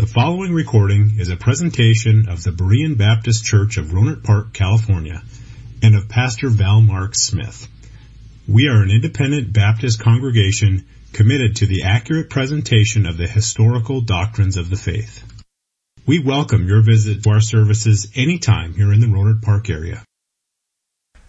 The following recording is a presentation of the Berean Baptist Church of Rohnert Park, California, and of Pastor Val Mark Smith. We are an independent Baptist congregation committed to the accurate presentation of the historical doctrines of the faith. We welcome your visit to our services anytime here in the Rohnert Park area.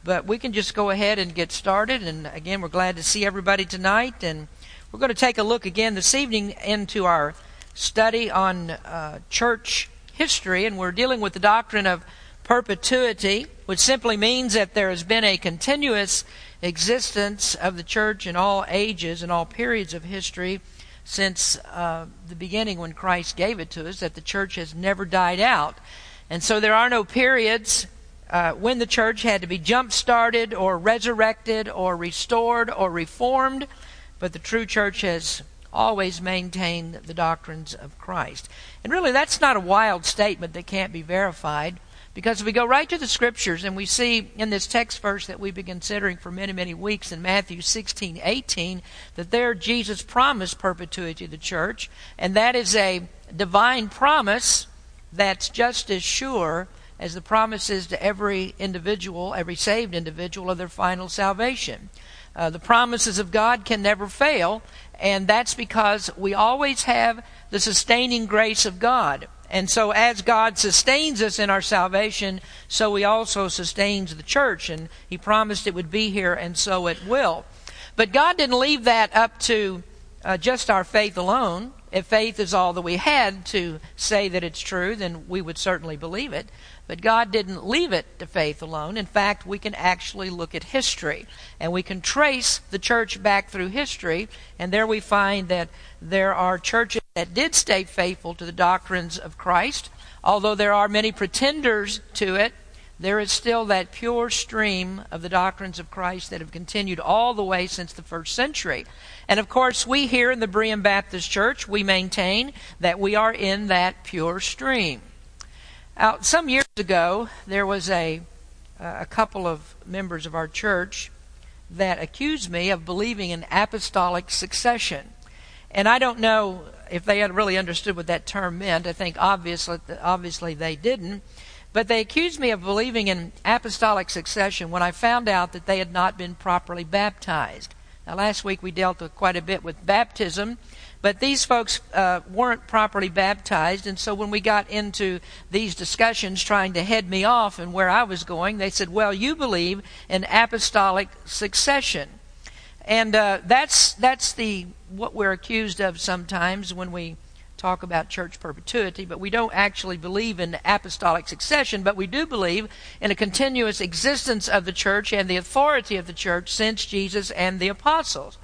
But we can just go ahead and get started. And again, we're glad to see everybody tonight. And we're going to take a look again this evening into our study on uh, church history, and we're dealing with the doctrine of perpetuity, which simply means that there has been a continuous existence of the church in all ages and all periods of history since uh, the beginning when Christ gave it to us, that the church has never died out. And so there are no periods uh, when the church had to be jump started or resurrected or restored or reformed, but the true church has always maintain the doctrines of Christ. And really, that's not a wild statement that can't be verified. Because if we go right to the scriptures and we see in this text verse that we've been considering for many, many weeks in Matthew 16, 18, that there Jesus promised perpetuity to the church, and that is a divine promise that's just as sure as the promises to every individual, every saved individual, of their final salvation. Uh, the promises of God can never fail, and that's because we always have the sustaining grace of God. And so, as God sustains us in our salvation, so He also sustains the church. And He promised it would be here, and so it will. But God didn't leave that up to uh, just our faith alone. If faith is all that we had to say that it's true, then we would certainly believe it. But God didn't leave it to faith alone. In fact, we can actually look at history and we can trace the church back through history, and there we find that there are churches that did stay faithful to the doctrines of Christ. Although there are many pretenders to it, there is still that pure stream of the doctrines of Christ that have continued all the way since the first century. And of course, we here in the Berean Baptist Church, we maintain that we are in that pure stream. Now, some years ago, there was a, a couple of members of our church that accused me of believing in apostolic succession. And I don't know if they had really understood what that term meant. I think obviously, obviously they didn't. But they accused me of believing in apostolic succession when I found out that they had not been properly baptized. Now, last week we dealt with quite a bit with baptism, but these folks uh, weren't properly baptized, and so when we got into these discussions trying to head me off and where I was going, they said, Well, you believe in apostolic succession. And uh, that's, that's the, what we're accused of sometimes when we talk about church perpetuity, but we don't actually believe in apostolic succession, but we do believe in a continuous existence of the church and the authority of the church since Jesus and the apostles.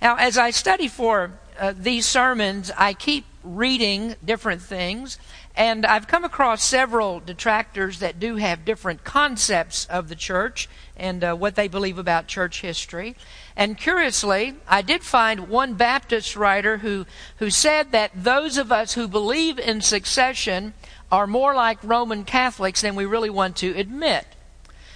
Now, as I study for uh, these sermons, I keep reading different things, and I've come across several detractors that do have different concepts of the church and uh, what they believe about church history. And curiously, I did find one Baptist writer who, who said that those of us who believe in succession are more like Roman Catholics than we really want to admit.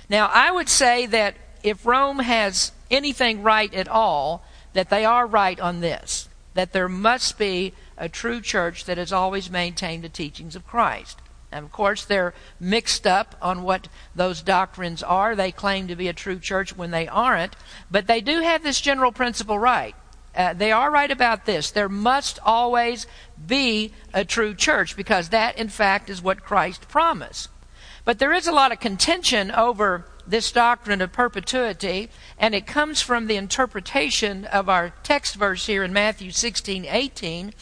Now, I would say that if Rome has anything right at all, that they are right on this that there must be a true church that has always maintained the teachings of Christ. And of course, they're mixed up on what those doctrines are. They claim to be a true church when they aren't. But they do have this general principle right. Uh, they are right about this. There must always be a true church because that, in fact, is what Christ promised. But there is a lot of contention over this doctrine of perpetuity, and it comes from the interpretation of our text verse here in Matthew 16 18,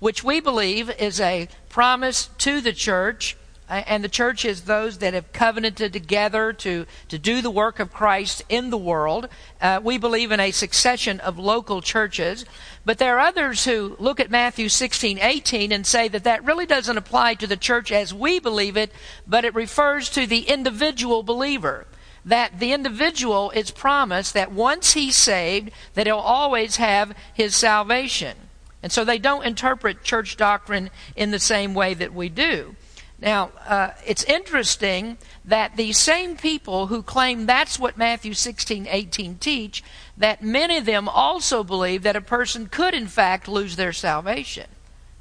which we believe is a promise to the church. And the church is those that have covenanted together to, to do the work of Christ in the world. Uh, we believe in a succession of local churches. But there are others who look at Matthew 16, 18 and say that that really doesn't apply to the church as we believe it, but it refers to the individual believer that the individual is promised that once he's saved, that he'll always have his salvation. And so they don't interpret church doctrine in the same way that we do. Now, uh, it's interesting that these same people who claim that's what Matthew 16, 18 teach, that many of them also believe that a person could in fact lose their salvation.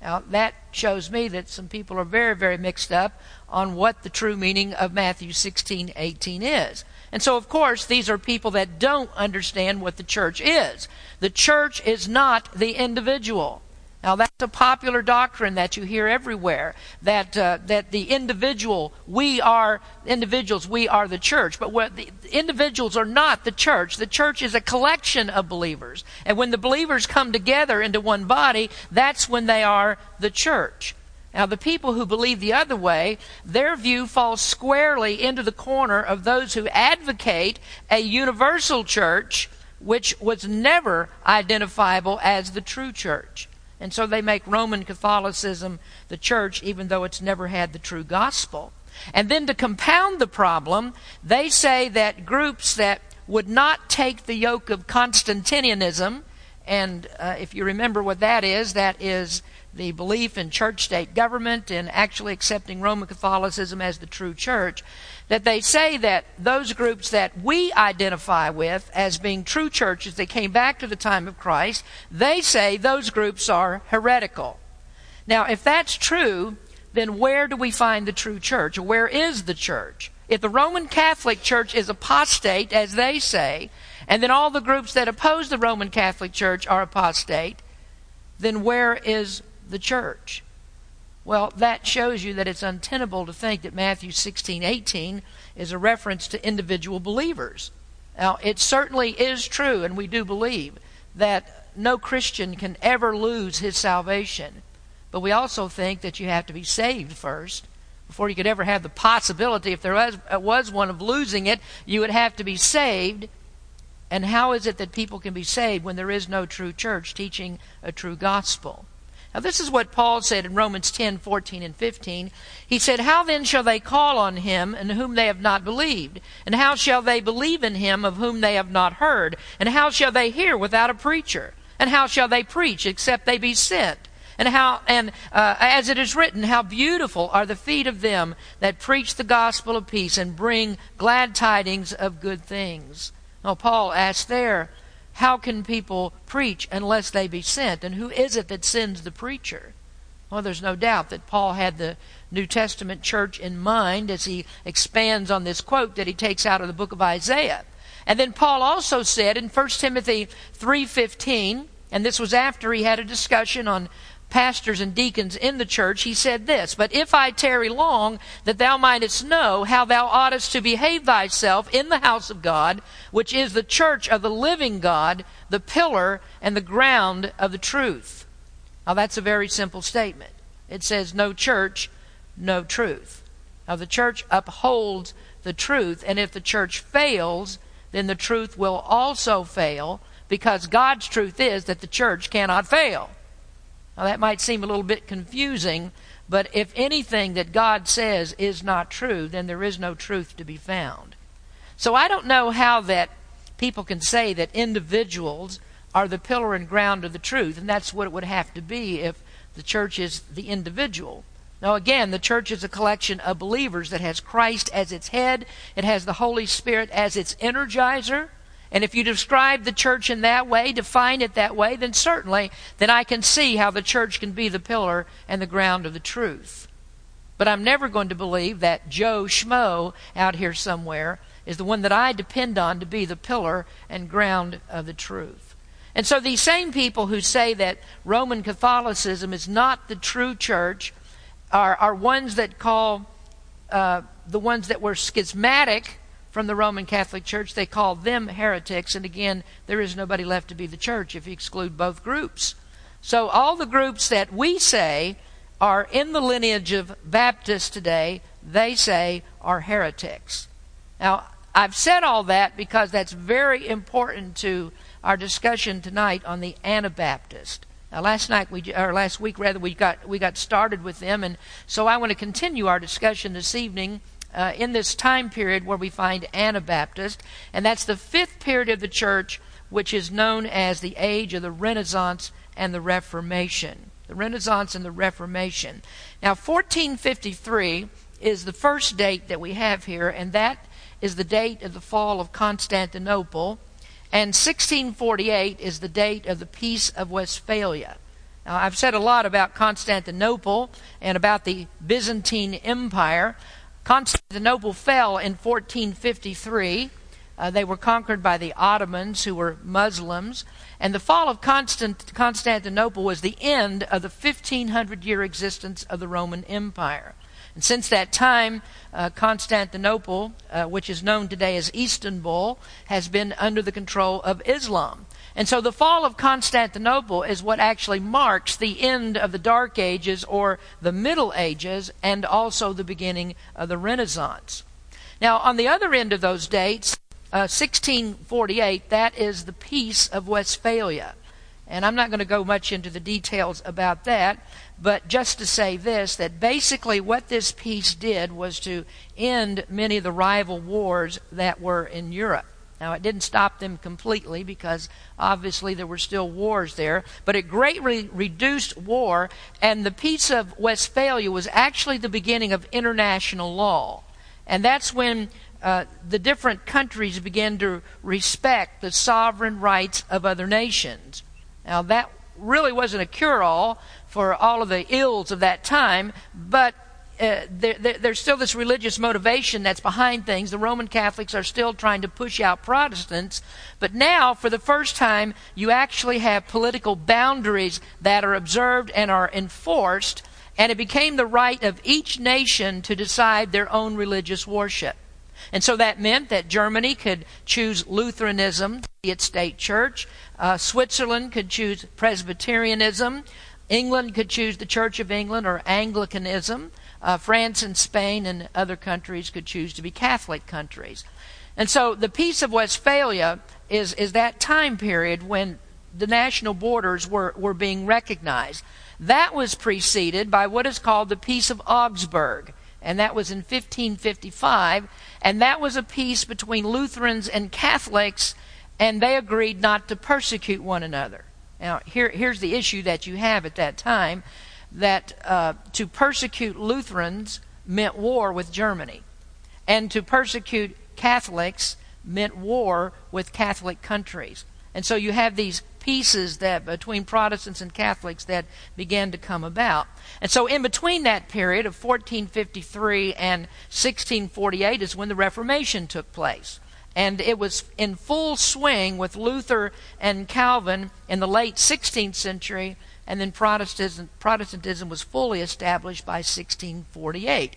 Now, that shows me that some people are very, very mixed up on what the true meaning of Matthew 16, 18 is. And so, of course, these are people that don't understand what the church is. The church is not the individual. Now that's a popular doctrine that you hear everywhere. That uh, that the individual, we are individuals, we are the church. But what the individuals are not the church. The church is a collection of believers, and when the believers come together into one body, that's when they are the church. Now, the people who believe the other way, their view falls squarely into the corner of those who advocate a universal church, which was never identifiable as the true church. And so they make Roman Catholicism the church, even though it's never had the true gospel. And then to compound the problem, they say that groups that would not take the yoke of Constantinianism, and uh, if you remember what that is, that is the belief in church state government and actually accepting Roman Catholicism as the true church, that they say that those groups that we identify with as being true churches that came back to the time of Christ, they say those groups are heretical. Now, if that's true, then where do we find the true church? Where is the church? If the Roman Catholic Church is apostate, as they say, and then all the groups that oppose the Roman Catholic Church are apostate, then where is the church? Well, that shows you that it's untenable to think that Matthew 16:18 is a reference to individual believers. Now, it certainly is true, and we do believe that no Christian can ever lose his salvation. But we also think that you have to be saved first. Before you could ever have the possibility, if there was, uh, was one of losing it, you would have to be saved. And how is it that people can be saved when there is no true church teaching a true gospel? Now, this is what Paul said in Romans 10 14 and 15. He said, How then shall they call on him in whom they have not believed? And how shall they believe in him of whom they have not heard? And how shall they hear without a preacher? And how shall they preach except they be sent? And how, and uh, as it is written, how beautiful are the feet of them that preach the gospel of peace and bring glad tidings of good things. Now, Paul asks there, how can people preach unless they be sent? And who is it that sends the preacher? Well, there's no doubt that Paul had the New Testament church in mind as he expands on this quote that he takes out of the book of Isaiah. And then Paul also said in 1 Timothy 3:15, and this was after he had a discussion on pastors and deacons in the church, he said this, But if I tarry long, that thou mightest know how thou oughtest to behave thyself in the house of God, which is the church of the living God, the pillar and the ground of the truth. Now that's a very simple statement. It says, No church, no truth. Now the church upholds the truth, and if the church fails, then the truth will also fail, because God's truth is that the church cannot fail. Now, that might seem a little bit confusing, but if anything that God says is not true, then there is no truth to be found. So I don't know how that people can say that individuals are the pillar and ground of the truth, and that's what it would have to be if the church is the individual. Now, again, the church is a collection of believers that has Christ as its head, it has the Holy Spirit as its energizer, and if you describe the church in that way, define it that way, then certainly, then I can see how the church can be the pillar and the ground of the truth. But I'm never going to believe that Joe Schmo out here somewhere is the one that I depend on to be the pillar and ground of the truth. And so these same people who say that Roman Catholicism is not the true church are, are ones that call uh, the ones that were schismatic from the Roman Catholic Church. They call them heretics, and again, there is nobody left to be the church if you exclude both groups. So, all the groups that we say are in the lineage of Baptists today, they say are heretics. Now, I've said all that because that's very important to our discussion tonight on the Anabaptist. Now, last night we, or last week rather, we got we got started with them, and so I want to continue our discussion this evening uh, in this time period where we find Anabaptist, and that's the fifth period of the church, which is known as the age of the Renaissance and the Reformation. The Renaissance and the Reformation. Now, 1453 is the first date that we have here, and that is the date of the fall of Constantinople. And 1648 is the date of the Peace of Westphalia. Now, I've said a lot about Constantinople and about the Byzantine Empire. Constantinople fell in 1453. Uh, they were conquered by the Ottomans, who were Muslims. And the fall of Constant- Constantinople was the end of the 1500 year existence of the Roman Empire. And since that time, uh, Constantinople, uh, which is known today as Istanbul, has been under the control of Islam. And so the fall of Constantinople is what actually marks the end of the Dark Ages or the Middle Ages and also the beginning of the Renaissance. Now, on the other end of those dates, uh, 1648, that is the Peace of Westphalia. And I'm not going to go much into the details about that, but just to say this that basically what this peace did was to end many of the rival wars that were in Europe. Now, it didn't stop them completely because obviously there were still wars there, but it greatly reduced war, and the Peace of Westphalia was actually the beginning of international law. And that's when uh, the different countries began to respect the sovereign rights of other nations. Now, that really wasn't a cure all for all of the ills of that time, but uh, there, there, there's still this religious motivation that's behind things. The Roman Catholics are still trying to push out Protestants. But now, for the first time, you actually have political boundaries that are observed and are enforced. And it became the right of each nation to decide their own religious worship. And so that meant that Germany could choose Lutheranism, its state church. Uh, Switzerland could choose Presbyterianism. England could choose the Church of England or Anglicanism. Uh, France and Spain and other countries could choose to be Catholic countries. And so the Peace of Westphalia is, is that time period when the national borders were, were being recognized. That was preceded by what is called the Peace of Augsburg, and that was in 1555, and that was a peace between Lutherans and Catholics, and they agreed not to persecute one another. Now, here, here's the issue that you have at that time that uh, to persecute Lutherans meant war with Germany, and to persecute Catholics meant war with Catholic countries. And so you have these peaces that between Protestants and Catholics that began to come about. And so in between that period of 1453 and 1648 is when the Reformation took place. And it was in full swing with Luther and Calvin in the late 16th century and then Protestantism, Protestantism was fully established by 1648.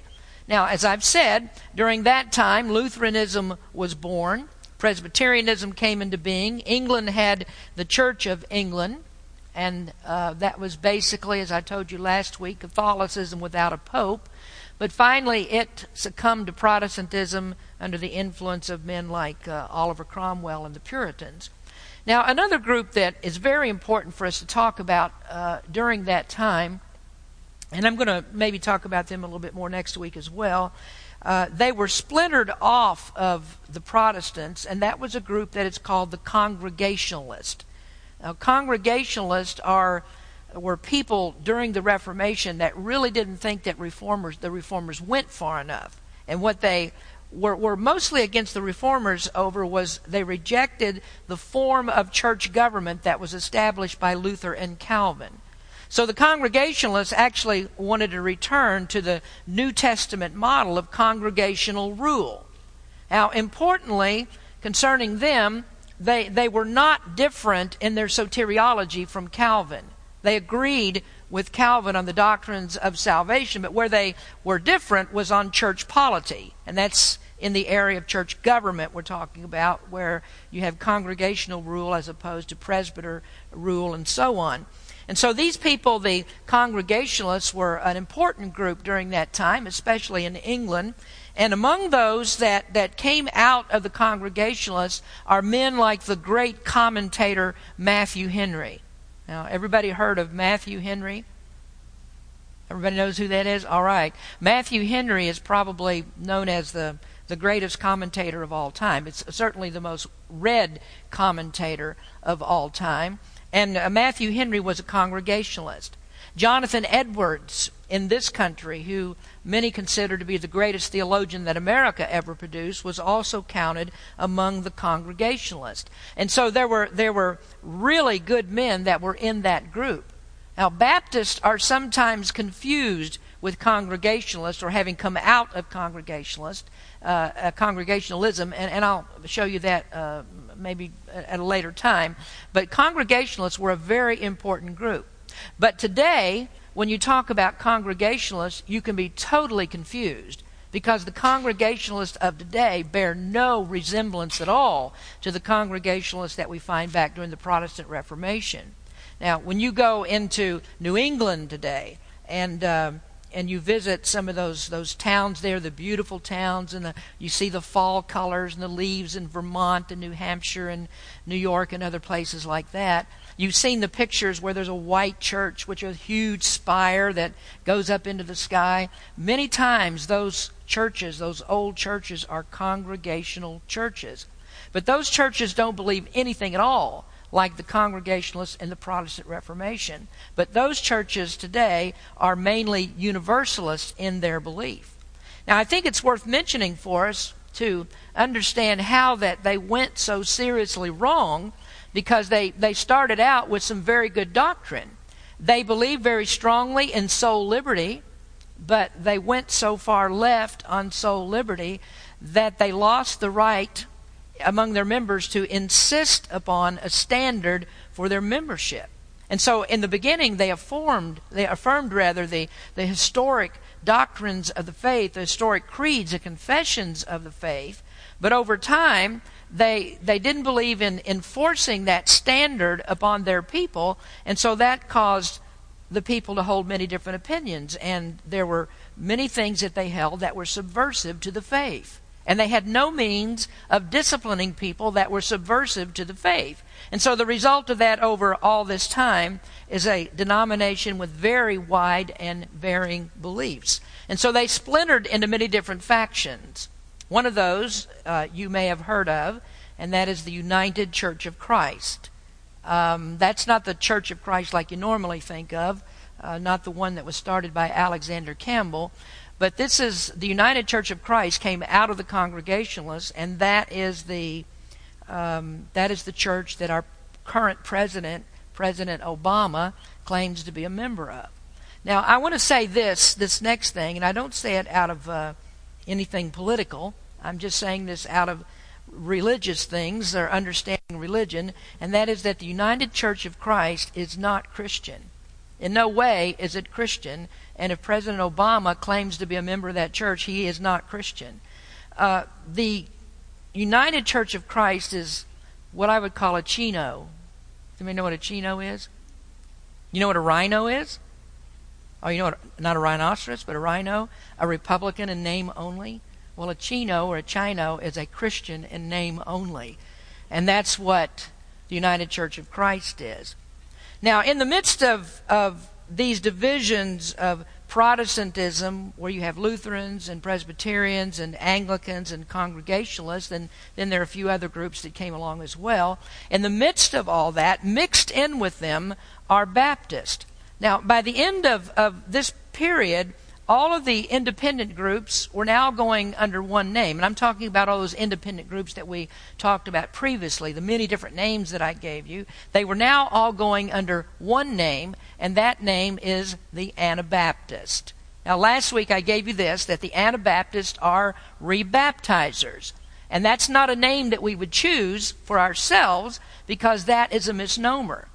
Now, as I've said, during that time, Lutheranism was born, Presbyterianism came into being, England had the Church of England, and uh, that was basically, as I told you last week, Catholicism without a pope. But finally, it succumbed to Protestantism under the influence of men like uh, Oliver Cromwell and the Puritans. Now, another group that is very important for us to talk about uh, during that time, and I'm going to maybe talk about them a little bit more next week as well. Uh, they were splintered off of the Protestants, and that was a group that is called the Congregationalist. Now, Congregationalists are were people during the Reformation that really didn't think that reformers the reformers went far enough, and what they were, were mostly against the reformers over was they rejected the form of church government that was established by Luther and Calvin. So the Congregationalists actually wanted to return to the New Testament model of congregational rule. Now, importantly, concerning them, they, they were not different in their soteriology from Calvin. They agreed with Calvin on the doctrines of salvation, but where they were different was on church polity. And that's in the area of church government we're talking about, where you have congregational rule as opposed to presbyter rule and so on. And so these people, the Congregationalists, were an important group during that time, especially in England. And among those that, that came out of the Congregationalists are men like the great commentator Matthew Henry. Now, everybody heard of Matthew Henry? Everybody knows who that is? All right. Matthew Henry is probably known as the, the greatest commentator of all time. It's certainly the most read commentator of all time. And uh, Matthew Henry was a Congregationalist. Jonathan Edwards in this country, who many consider to be the greatest theologian that America ever produced, was also counted among the Congregationalists. And so there were there were really good men that were in that group. Now, Baptists are sometimes confused with Congregationalists or having come out of Congregationalist, uh, uh, Congregationalism, and, and, I'll show you that uh, maybe at a later time. But Congregationalists were a very important group. But today, when you talk about Congregationalists, you can be totally confused because the Congregationalists of today bear no resemblance at all to the Congregationalists that we find back during the Protestant Reformation. Now, when you go into New England today and um, and you visit some of those those towns there, the beautiful towns, and the, you see the fall colors and the leaves in Vermont and New Hampshire and New York and other places like that. You've seen the pictures where there's a white church, which is a huge spire that goes up into the sky. Many times, those churches, those old churches, are congregational churches. But those churches don't believe anything at all like the Congregationalists and the Protestant Reformation. But those churches today are mainly Universalists in their belief. Now, I think it's worth mentioning for us to understand how that they went so seriously wrong because they, they started out with some very good doctrine. They believed very strongly in soul liberty, but they went so far left on soul liberty that they lost the right among their members to insist upon a standard for their membership. And so in the beginning they affirmed they affirmed rather the, the historic doctrines of the faith, the historic creeds, the confessions of the faith, but over time they they didn't believe in enforcing that standard upon their people, and so that caused the people to hold many different opinions, and there were many things that they held that were subversive to the faith. And they had no means of disciplining people that were subversive to the faith. And so the result of that over all this time is a denomination with very wide and varying beliefs. And so they splintered into many different factions. One of those uh, you may have heard of, and that is the United Church of Christ. Um, that's not the Church of Christ like you normally think of, uh, not the one that was started by Alexander Campbell, but this is the United Church of Christ came out of the Congregationalists, and that is the um, that is the church that our current president, President Obama, claims to be a member of. Now, I want to say this this next thing, and I don't say it out of uh, anything political. I'm just saying this out of religious things or understanding religion, and that is that the United Church of Christ is not Christian. In no way is it Christian, and if President Obama claims to be a member of that church, he is not Christian. Uh, the United Church of Christ is what I would call a chino. Does anybody know what a chino is? You know what a rhino is? Oh, you know what? Not a rhinoceros, but a rhino? A Republican in name only? Well, a chino or a chino is a Christian in name only. And that's what the United Church of Christ is. Now, in the midst of, of these divisions of Protestantism, where you have Lutherans and Presbyterians and Anglicans and Congregationalists, and then there are a few other groups that came along as well. In the midst of all that, mixed in with them are Baptists. Now, by the end of, of this period, all of the independent groups were now going under one name. And I'm talking about all those independent groups that we talked about previously, the many different names that I gave you. They were now all going under one name, and that name is the Anabaptist. Now, last week I gave you this that the Anabaptists are rebaptizers. And that's not a name that we would choose for ourselves because that is a misnomer.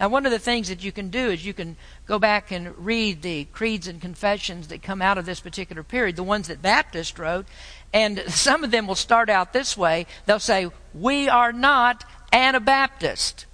Now, one of the things that you can do is you can go back and read the creeds and confessions that come out of this particular period, the ones that Baptist wrote, and some of them will start out this way. They'll say, We are not Anabaptist.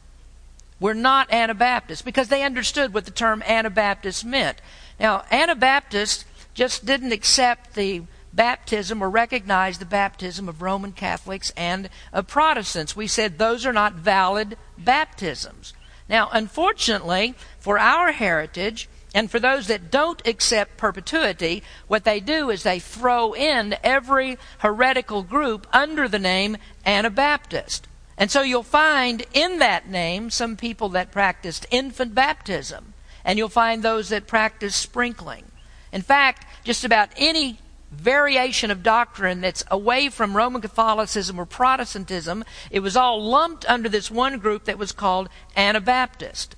We're not Anabaptist because they understood what the term Anabaptist meant. Now, Anabaptists just didn't accept the baptism or recognize the baptism of Roman Catholics and of Protestants. We said those are not valid baptisms. Now, unfortunately, for our heritage, and for those that don't accept perpetuity, what they do is they throw in every heretical group under the name Anabaptist. And so you'll find in that name some people that practiced infant baptism, and you'll find those that practice sprinkling. In fact, just about any variation of doctrine that's away from Roman Catholicism or Protestantism. It was all lumped under this one group that was called Anabaptist.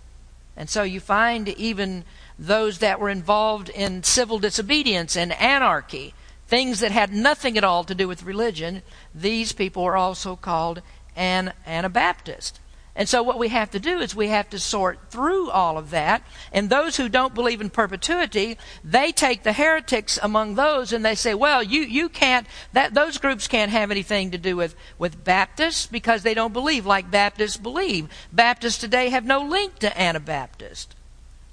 And so you find even those that were involved in civil disobedience and anarchy, things that had nothing at all to do with religion, these people were also called an Anabaptist. And so what we have to do is we have to sort through all of that. And those who don't believe in perpetuity, they take the heretics among those and they say, well, you, you can't, that, those groups can't have anything to do with, with Baptists because they don't believe like Baptists believe. Baptists today have no link to Anabaptist.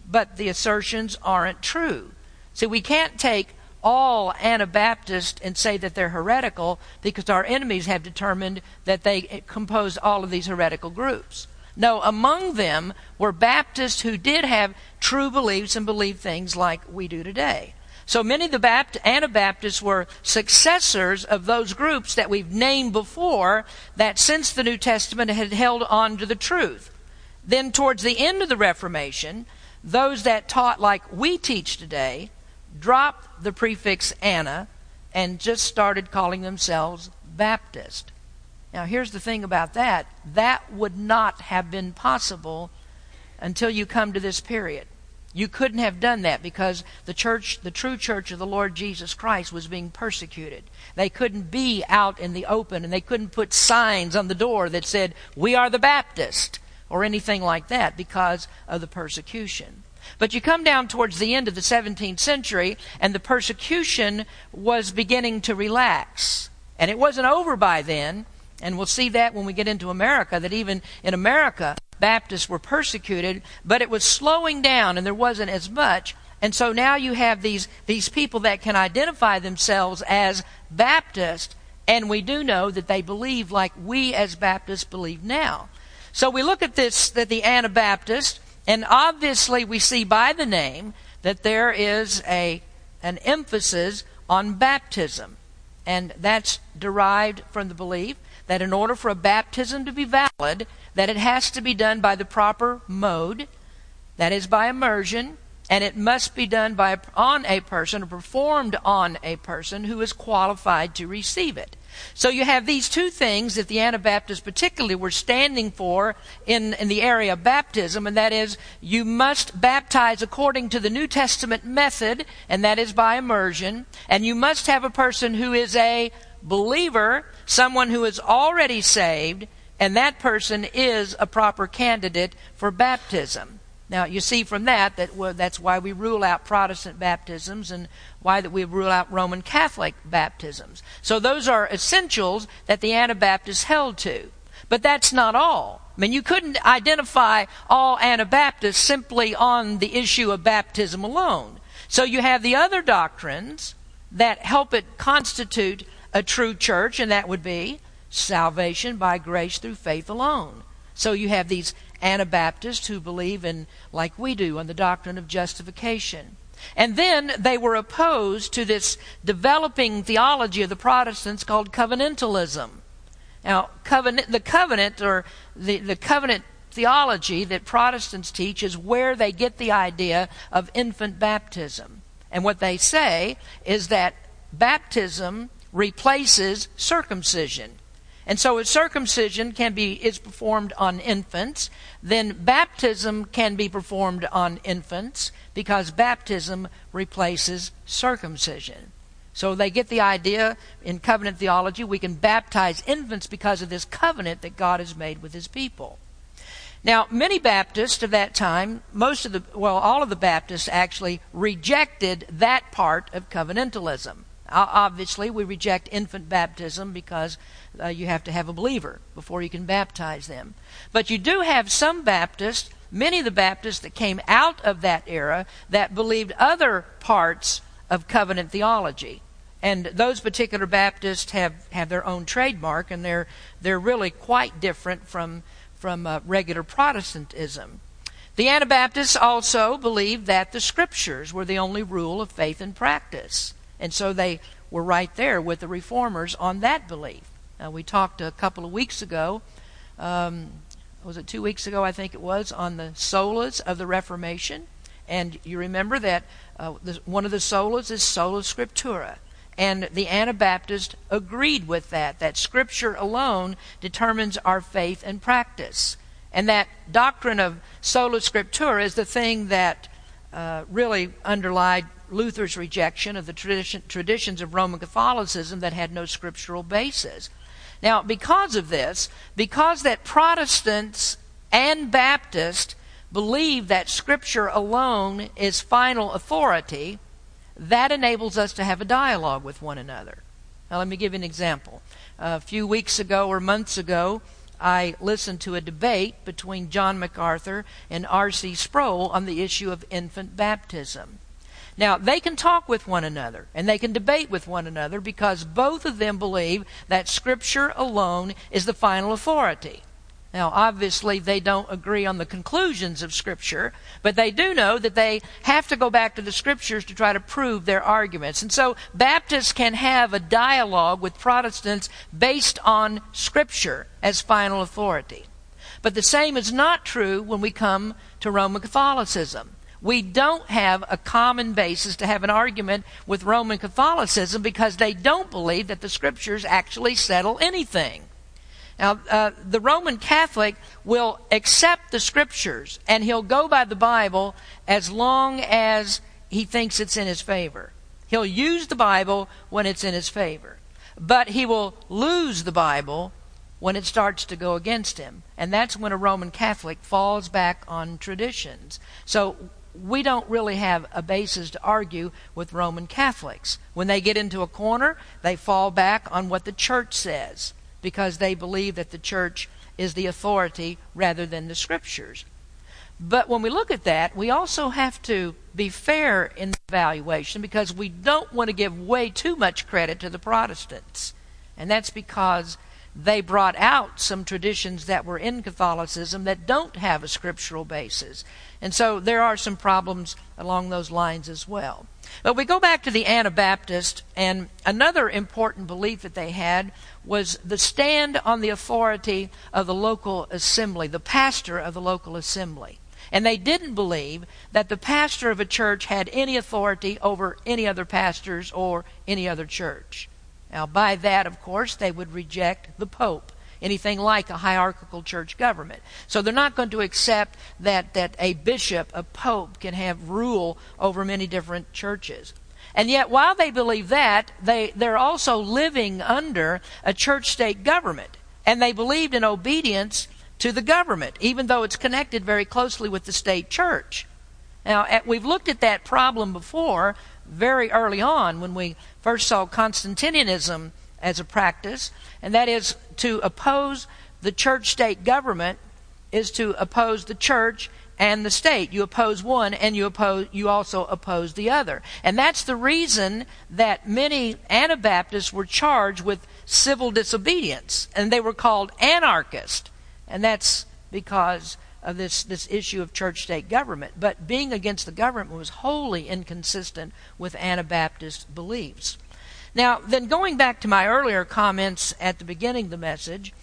But the assertions aren't true. See, we can't take all Anabaptists and say that they're heretical because our enemies have determined that they compose all of these heretical groups. No, among them were Baptists who did have true beliefs and believed things like we do today. So many of the Bapt- Anabaptists were successors of those groups that we've named before that since the New Testament had held on to the truth. Then, towards the end of the Reformation, those that taught like we teach today dropped the prefix Ana and just started calling themselves Baptist. Now, here's the thing about that that would not have been possible until you come to this period. You couldn't have done that because the church, the true church of the Lord Jesus Christ, was being persecuted. They couldn't be out in the open and they couldn't put signs on the door that said, We are the Baptist, or anything like that because of the persecution. But you come down towards the end of the 17th century, and the persecution was beginning to relax. And it wasn't over by then, and we'll see that when we get into America, that even in America, Baptists were persecuted, but it was slowing down, and there wasn't as much. And so now you have these, these people that can identify themselves as Baptist, and we do know that they believe like we as Baptists believe now. So we look at this, that the Anabaptist, and obviously, we see by the name that there is a, an emphasis on baptism. And that's derived from the belief that in order for a baptism to be valid, that it has to be done by the proper mode, that is by immersion, and it must be done by on a person or performed on a person who is qualified to receive it. So you have these two things that the Anabaptists particularly were standing for in, in the area of baptism, and that is you must baptize according to the New Testament method, and that is by immersion, and you must have a person who is a believer, someone who is already saved, and that person is a proper candidate for baptism. Now, you see from that that that's why we rule out Protestant baptisms and why that we rule out Roman Catholic baptisms. So those are essentials that the Anabaptists held to. But that's not all. I mean, you couldn't identify all Anabaptists simply on the issue of baptism alone. So you have the other doctrines that help it constitute a true church, and that would be salvation by grace through faith alone. So you have these Anabaptists who believe in, like we do, on the doctrine of justification. And then they were opposed to this developing theology of the Protestants called covenantalism. Now, covenant, the covenant or the, the covenant theology that Protestants teach is where they get the idea of infant baptism. And what they say is that baptism replaces circumcision. And so if circumcision can be is performed on infants, then baptism can be performed on infants because baptism replaces circumcision. So they get the idea in covenant theology we can baptize infants because of this covenant that God has made with his people. Now, many Baptists of that time, most of the, well, all of the Baptists actually rejected that part of covenantalism. Obviously, we reject infant baptism because uh, you have to have a believer before you can baptize them. But you do have some Baptists, many of the Baptists that came out of that era, that believed other parts of covenant theology. And those particular Baptists have, have their own trademark, and they're, they're really quite different from, from uh, regular Protestantism. The Anabaptists also believed that the Scriptures were the only rule of faith and practice. And so they were right there with the Reformers on that belief. Uh, we talked a couple of weeks ago, um, was it two weeks ago, I think it was, on the solas of the Reformation. And you remember that uh, the, one of the solas is sola scriptura. And the Anabaptists agreed with that, that Scripture alone determines our faith and practice. And that doctrine of sola scriptura is the thing that uh, really underlied Luther's rejection of the tradition, traditions of Roman Catholicism that had no scriptural basis. Now, because of this, because that Protestants and Baptists believe that Scripture alone is final authority, that enables us to have a dialogue with one another. Now, let me give you an example. A few weeks ago or months ago, I listened to a debate between John MacArthur and R.C. Sproul on the issue of infant baptism. Now, they can talk with one another and they can debate with one another because both of them believe that Scripture alone is the final authority. Now, obviously, they don't agree on the conclusions of Scripture, but they do know that they have to go back to the Scriptures to try to prove their arguments. And so, Baptists can have a dialogue with Protestants based on Scripture as final authority. But the same is not true when we come to Roman Catholicism. We don't have a common basis to have an argument with Roman Catholicism because they don't believe that the Scriptures actually settle anything. Now, uh, the Roman Catholic will accept the scriptures and he'll go by the Bible as long as he thinks it's in his favor. He'll use the Bible when it's in his favor. But he will lose the Bible when it starts to go against him. And that's when a Roman Catholic falls back on traditions. So we don't really have a basis to argue with Roman Catholics. When they get into a corner, they fall back on what the church says because they believe that the church is the authority rather than the scriptures. But when we look at that, we also have to be fair in the evaluation because we don't want to give way too much credit to the Protestants. And that's because they brought out some traditions that were in Catholicism that don't have a scriptural basis. And so there are some problems along those lines as well. But we go back to the Anabaptist, and another important belief that they had was the stand on the authority of the local assembly, the pastor of the local assembly. And they didn't believe that the pastor of a church had any authority over any other pastors or any other church. Now, by that, of course, they would reject the Pope, anything like a hierarchical church government. So they're not going to accept that, that a bishop, a pope, can have rule over many different churches. And yet, while they believe that, they, they're also living under a church state government. And they believed in obedience to the government, even though it's connected very closely with the state church. Now, we've looked at that problem before very early on when we first saw Constantinianism as a practice, and that is to oppose the church state government is to oppose the church and the state. You oppose one and you oppose you also oppose the other. And that's the reason that many Anabaptists were charged with civil disobedience and they were called anarchists. And that's because of this, this issue of church state government. But being against the government was wholly inconsistent with Anabaptist beliefs. Now, then going back to my earlier comments at the beginning of the message,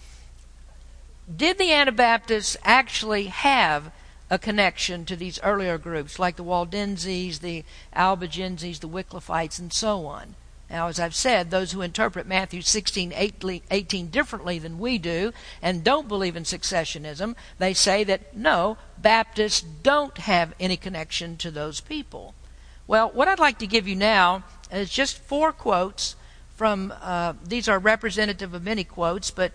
did the Anabaptists actually have a connection to these earlier groups like the Waldenses, the Albigenses, the Wycliffites, and so on? Now, as I've said, those who interpret Matthew 16, 18 differently than we do and don't believe in successionism, they say that no, Baptists don't have any connection to those people. Well, what I'd like to give you now is just four quotes from, uh, these are representative of many quotes, but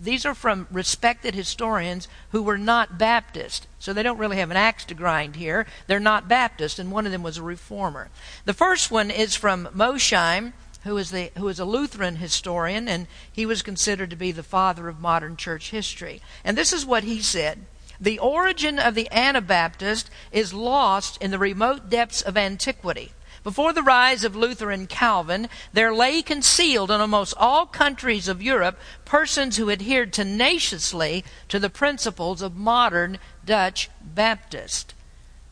these are from respected historians who were not Baptist. So they don't really have an axe to grind here. They're not Baptist, and one of them was a reformer. The first one is from Mosheim, who is, the, who is a Lutheran historian, and he was considered to be the father of modern church history. And this is what he said. The origin of the Anabaptist is lost in the remote depths of antiquity. Before the rise of Luther and Calvin, there lay concealed in almost all countries of Europe persons who adhered tenaciously to the principles of modern Dutch Baptist.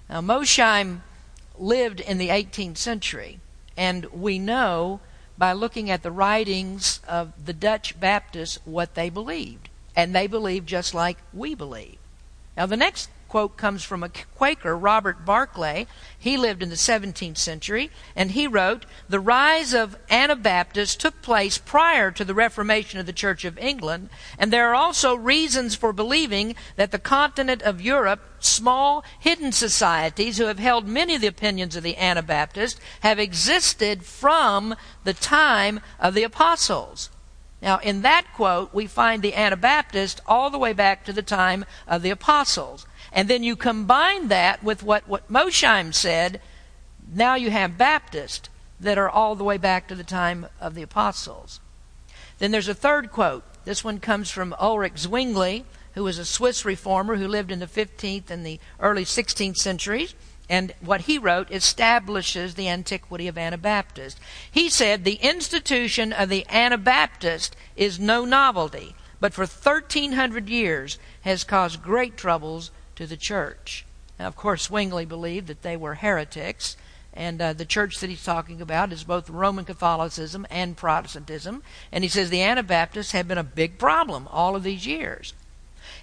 Now, Mosheim lived in the 18th century, and we know by looking at the writings of the Dutch Baptists what they believed. And they believed just like we believe. Now, the next quote comes from a Quaker, Robert Barclay. He lived in the 17th century, and he wrote The rise of Anabaptists took place prior to the Reformation of the Church of England, and there are also reasons for believing that the continent of Europe, small, hidden societies who have held many of the opinions of the Anabaptists, have existed from the time of the apostles. Now, in that quote, we find the Anabaptist all the way back to the time of the apostles. And then you combine that with what, what Mosheim said, now you have Baptists that are all the way back to the time of the apostles. Then there's a third quote. This one comes from Ulrich Zwingli, who was a Swiss reformer who lived in the 15th and the early 16th centuries. And what he wrote establishes the antiquity of Anabaptist. He said the institution of the Anabaptist is no novelty, but for 1300 years has caused great troubles to the church. Now, of course, Zwingli believed that they were heretics, and uh, the church that he's talking about is both Roman Catholicism and Protestantism. And he says the Anabaptists have been a big problem all of these years.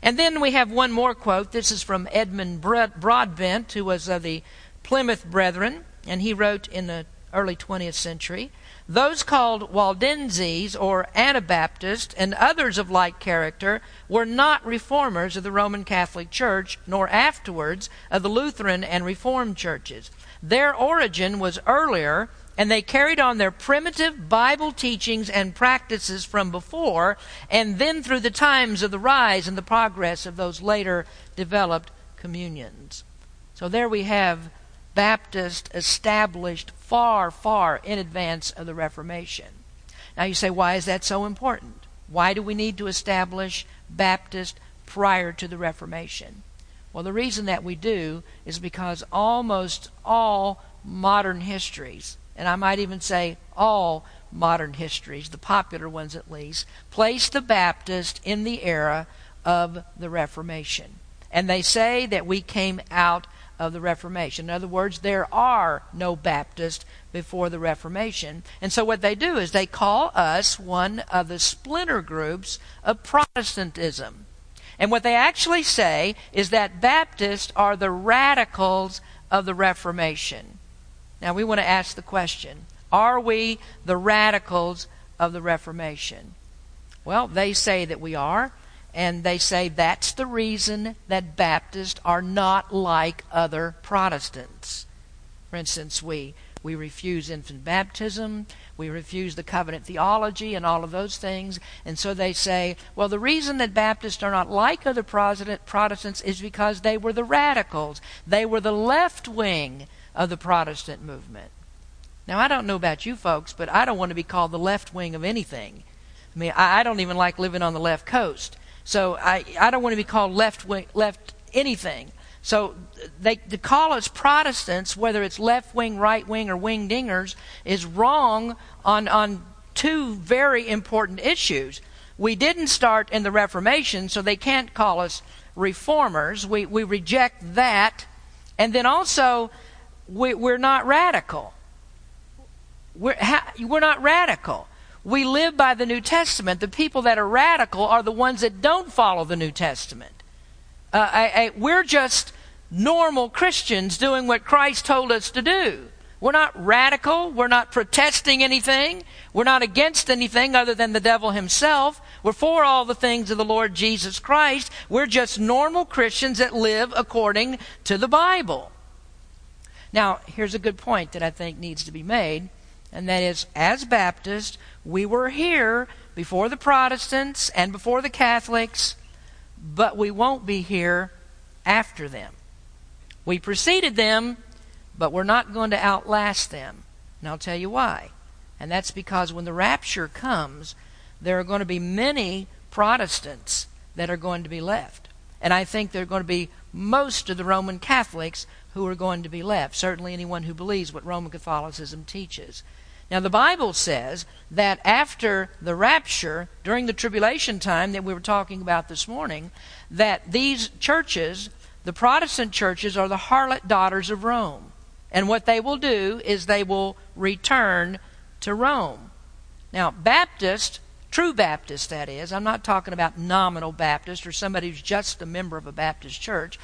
And then we have one more quote. This is from Edmund Broadbent, who was of the Plymouth Brethren, and he wrote in the early 20th century Those called Waldenses or Anabaptists and others of like character were not reformers of the Roman Catholic Church, nor afterwards of the Lutheran and Reformed churches. Their origin was earlier and they carried on their primitive Bible teachings and practices from before, and then through the times of the rise and the progress of those later developed communions. So there we have Baptist established far, far in advance of the Reformation. Now you say, why is that so important? Why do we need to establish Baptist prior to the Reformation? Well, the reason that we do is because almost all modern histories and I might even say all modern histories, the popular ones at least, place the Baptist in the era of the Reformation. And they say that we came out of the Reformation. In other words, there are no Baptists before the Reformation. And so what they do is they call us one of the splinter groups of Protestantism. And what they actually say is that Baptists are the radicals of the Reformation. Now we want to ask the question Are we the radicals of the Reformation? Well, they say that we are, and they say that's the reason that Baptists are not like other Protestants. For instance, we, we refuse infant baptism, we refuse the covenant theology, and all of those things. And so they say, well, the reason that Baptists are not like other Protestants is because they were the radicals, they were the left wing of the Protestant movement. Now, I don't know about you folks, but I don't want to be called the left wing of anything. I mean, I, I don't even like living on the left coast. So I, I don't want to be called left wing, left anything. So they to call us Protestants, whether it's left wing, right wing, or wing dingers, is wrong on on two very important issues. We didn't start in the Reformation, so they can't call us reformers. We we reject that, and then also we, are not radical. We're, we're not radical. We live by the New Testament. The people that are radical are the ones that don't follow the New Testament. Uh, I, I, we're just normal Christians doing what Christ told us to do. We're not radical. We're not protesting anything. We're not against anything other than the devil himself. We're for all the things of the Lord Jesus Christ. We're just normal Christians that live according to the Bible. Now, here's a good point that I think needs to be made, and that is as Baptists, we were here before the Protestants and before the Catholics, but we won't be here after them. We preceded them, but we're not going to outlast them. And I'll tell you why. And that's because when the rapture comes, there are going to be many Protestants that are going to be left. And I think there are going to be most of the Roman Catholics who are going to be left. Certainly, anyone who believes what Roman Catholicism teaches. Now, the Bible says that after the rapture, during the tribulation time that we were talking about this morning, that these churches, the Protestant churches, are the harlot daughters of Rome. And what they will do is they will return to Rome. Now, Baptist, true Baptist, that is, I'm not talking about nominal Baptist or somebody who's just a member of a Baptist church.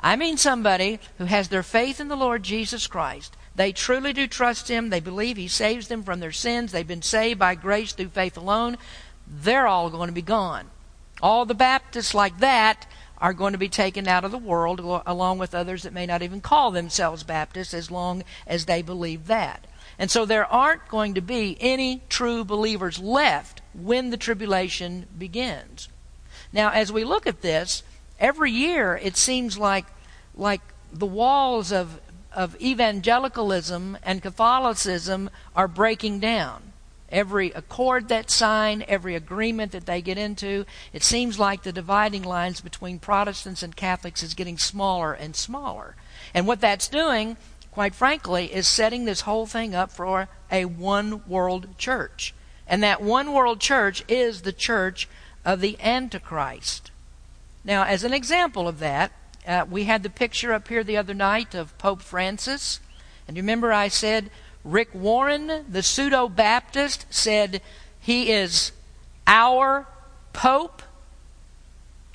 I mean somebody who has their faith in the Lord Jesus Christ. They truly do trust Him. They believe He saves them from their sins. They've been saved by grace through faith alone. They're all going to be gone. All the Baptists like that are going to be taken out of the world, along with others that may not even call themselves Baptists, as long as they believe that. And so there aren't going to be any true believers left when the tribulation begins. Now, as we look at this, every year it seems like like the walls of of evangelicalism and Catholicism are breaking down. Every accord that's signed, every agreement that they get into, it seems like the dividing lines between Protestants and Catholics is getting smaller and smaller. And what that's doing, quite frankly, is setting this whole thing up for a one world church. And that one world church is the church of the Antichrist. Now, as an example of that, uh, we had the picture up here the other night of Pope Francis. And you remember, I said Rick Warren, the pseudo Baptist, said he is our Pope.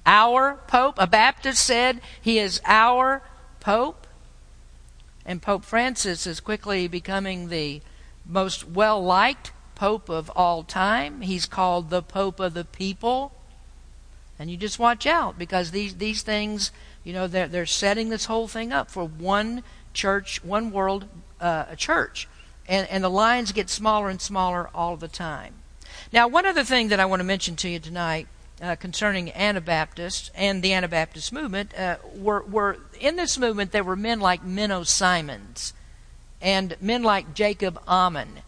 Our Pope. A Baptist said he is our Pope. And Pope Francis is quickly becoming the most well liked Pope of all time. He's called the Pope of the people. And you just watch out because these, these things, you know, they're, they're setting this whole thing up for one church, one world uh, church. And, and the lines get smaller and smaller all the time. Now, one other thing that I want to mention to you tonight uh, concerning Anabaptists and the Anabaptist movement uh, were, were in this movement there were men like Menno Simons and men like Jacob Ammann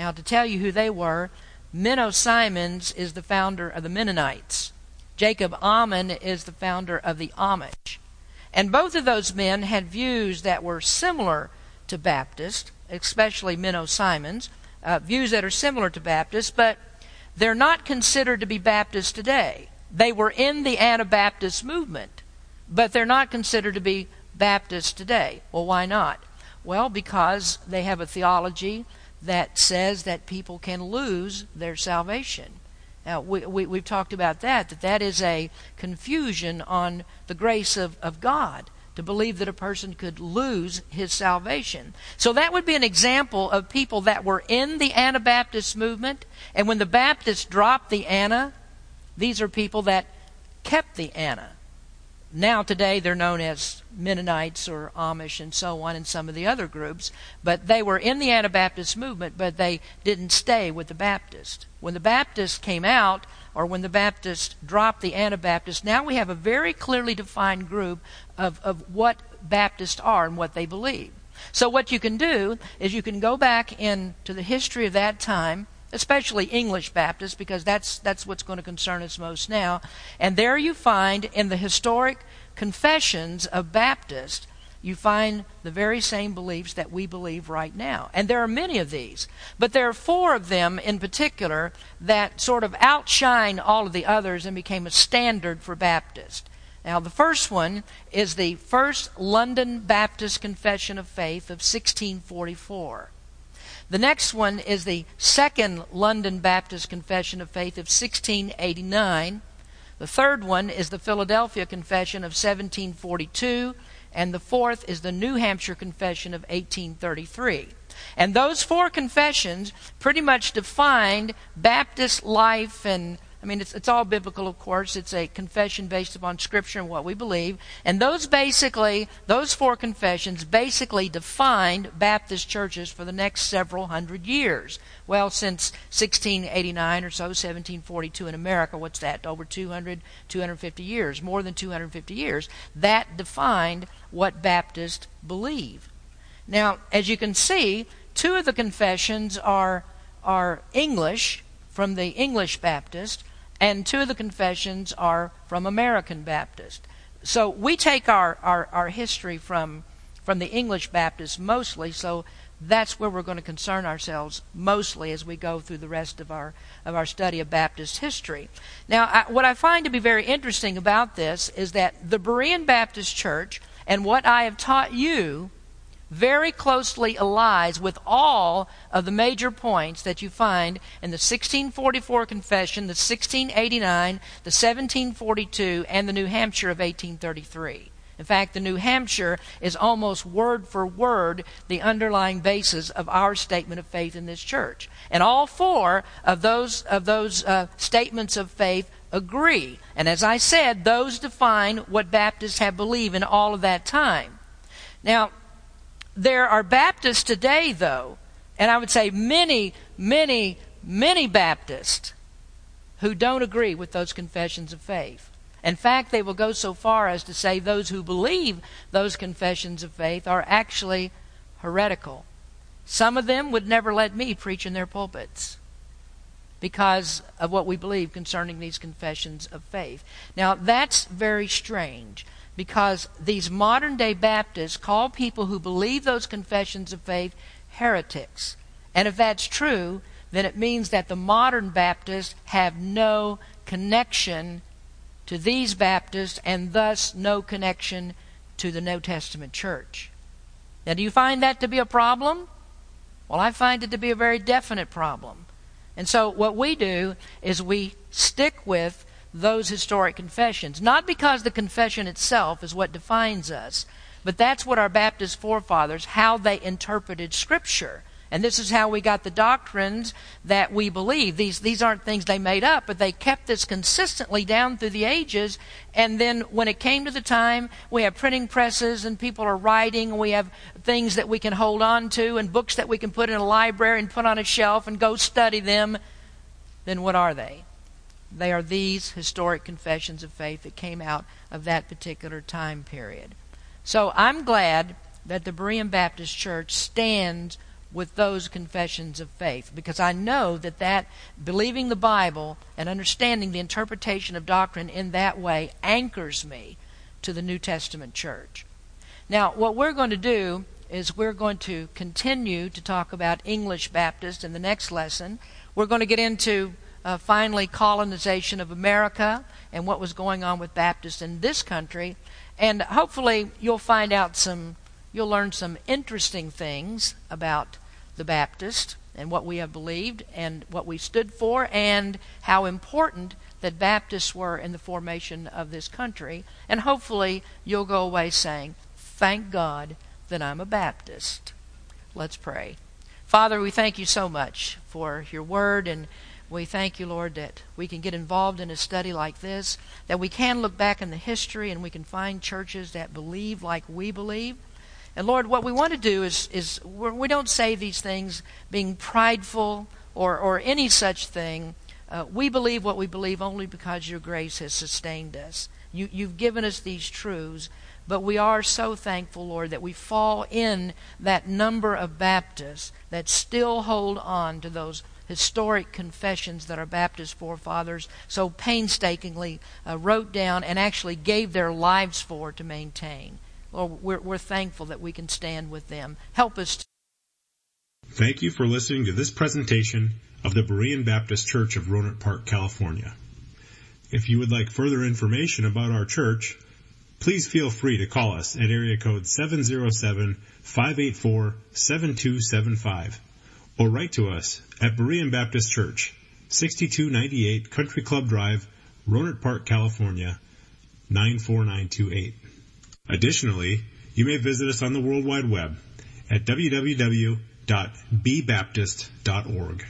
now, to tell you who they were, Menno Simons is the founder of the Mennonites. Jacob Ammann is the founder of the Amish. And both of those men had views that were similar to Baptist, especially Menno Simons, uh, views that are similar to Baptist, but they're not considered to be Baptist today. They were in the Anabaptist movement, but they're not considered to be Baptist today. Well, why not? Well, because they have a theology that says that people can lose their salvation. Now, we, we, have talked about that, that that is a confusion on the grace of, of God to believe that a person could lose his salvation. So that would be an example of people that were in the Anabaptist movement, and when the Baptists dropped the Ana, these are people that kept the Ana. Now, today, they're known as Mennonites or Amish and so on, and some of the other groups. But they were in the Anabaptist movement, but they didn't stay with the Baptist. When the Baptists came out, or when the Baptists dropped the Anabaptists, now we have a very clearly defined group of, of what Baptists are and what they believe. So, what you can do is you can go back into the history of that time especially English Baptists, because that's, that's what's going to concern us most now. And there you find in the historic confessions of Baptists, you find the very same beliefs that we believe right now. And there are many of these. But there are four of them in particular that sort of outshine all of the others and became a standard for Baptists. Now, the first one is the First London Baptist Confession of Faith of 1644. The next one is the Second London Baptist Confession of Faith of 1689. The third one is the Philadelphia Confession of 1742. And the fourth is the New Hampshire Confession of 1833. And those four confessions pretty much defined Baptist life and I mean, it's, it's all biblical, of course. It's a confession based upon Scripture and what we believe. And those basically, those four confessions basically defined Baptist churches for the next several hundred years. Well, since 1689 or so, 1742 in America, what's that? Over 200, 250 years, more than 250 years. That defined what Baptists believe. Now, as you can see, two of the confessions are, are English from the English Baptist, and two of the confessions are from American Baptist. So we take our, our, our history from, from the English Baptist mostly, so that's where we're going to concern ourselves mostly as we go through the rest of our of our study of Baptist history. Now, I, what I find to be very interesting about this is that the Berean Baptist Church and what I have taught you very closely allies with all of the major points that you find in the 1644 Confession, the 1689, the 1742, and the New Hampshire of 1833. In fact, the New Hampshire is almost word for word the underlying basis of our statement of faith in this church. And all four of those, of those uh, statements of faith agree. And as I said, those define what Baptists have believed in all of that time. Now, there are Baptists today, though, and I would say many, many, many Baptists who don't agree with those confessions of faith. In fact, they will go so far as to say those who believe those confessions of faith are actually heretical. Some of them would never let me preach in their pulpits because of what we believe concerning these confessions of faith. Now, that's very strange because these modern day Baptists call people who believe those confessions of faith heretics. And if that's true, then it means that the modern Baptists have no connection to these Baptists and thus no connection to the New Testament church. Now, do you find that to be a problem? Well, I find it to be a very definite problem. And so, what we do is we stick with those historic confessions, not because the confession itself is what defines us, but that's what our Baptist forefathers, how they interpreted Scripture. And this is how we got the doctrines that we believe. These, these aren't things they made up, but they kept this consistently down through the ages. And then when it came to the time, we have printing presses and people are writing. and We have things that we can hold on to and books that we can put in a library and put on a shelf and go study them. Then what are they? They are these historic confessions of faith that came out of that particular time period. So I'm glad that the Berean Baptist Church stands with those confessions of faith because I know that that believing the Bible and understanding the interpretation of doctrine in that way anchors me to the New Testament church. Now, what we're going to do is we're going to continue to talk about English Baptist in the next lesson. We're going to get into uh, finally colonization of America and what was going on with Baptists in this country. And hopefully you'll find out some, you'll learn some interesting things about the Baptist and what we have believed and what we stood for and how important that Baptists were in the formation of this country. And hopefully you'll go away saying, Thank God that I'm a Baptist. Let's pray. Father, we thank you so much for your word and we thank you, Lord, that we can get involved in a study like this, that we can look back in the history and we can find churches that believe like we believe. And Lord, what we want to do is, is we don't say these things being prideful or, or any such thing. Uh, we believe what we believe only because your grace has sustained us. You, you've given us these truths, but we are so thankful, Lord, that we fall in that number of Baptists that still hold on to those historic confessions that our Baptist forefathers so painstakingly uh, wrote down and actually gave their lives for to maintain. Lord, we're, we're thankful that we can stand with them. Help us. To- Thank you for listening to this presentation of the Berean Baptist Church of Rohnert Park, California. If you would like further information about our church, please feel free to call us at area code 707-584-7275 or write to us at Berean Baptist Church, 6298 Country Club Drive, Rohnert Park, California, 94928. Additionally, you may visit us on the World Wide Web at www.bbaptist.org.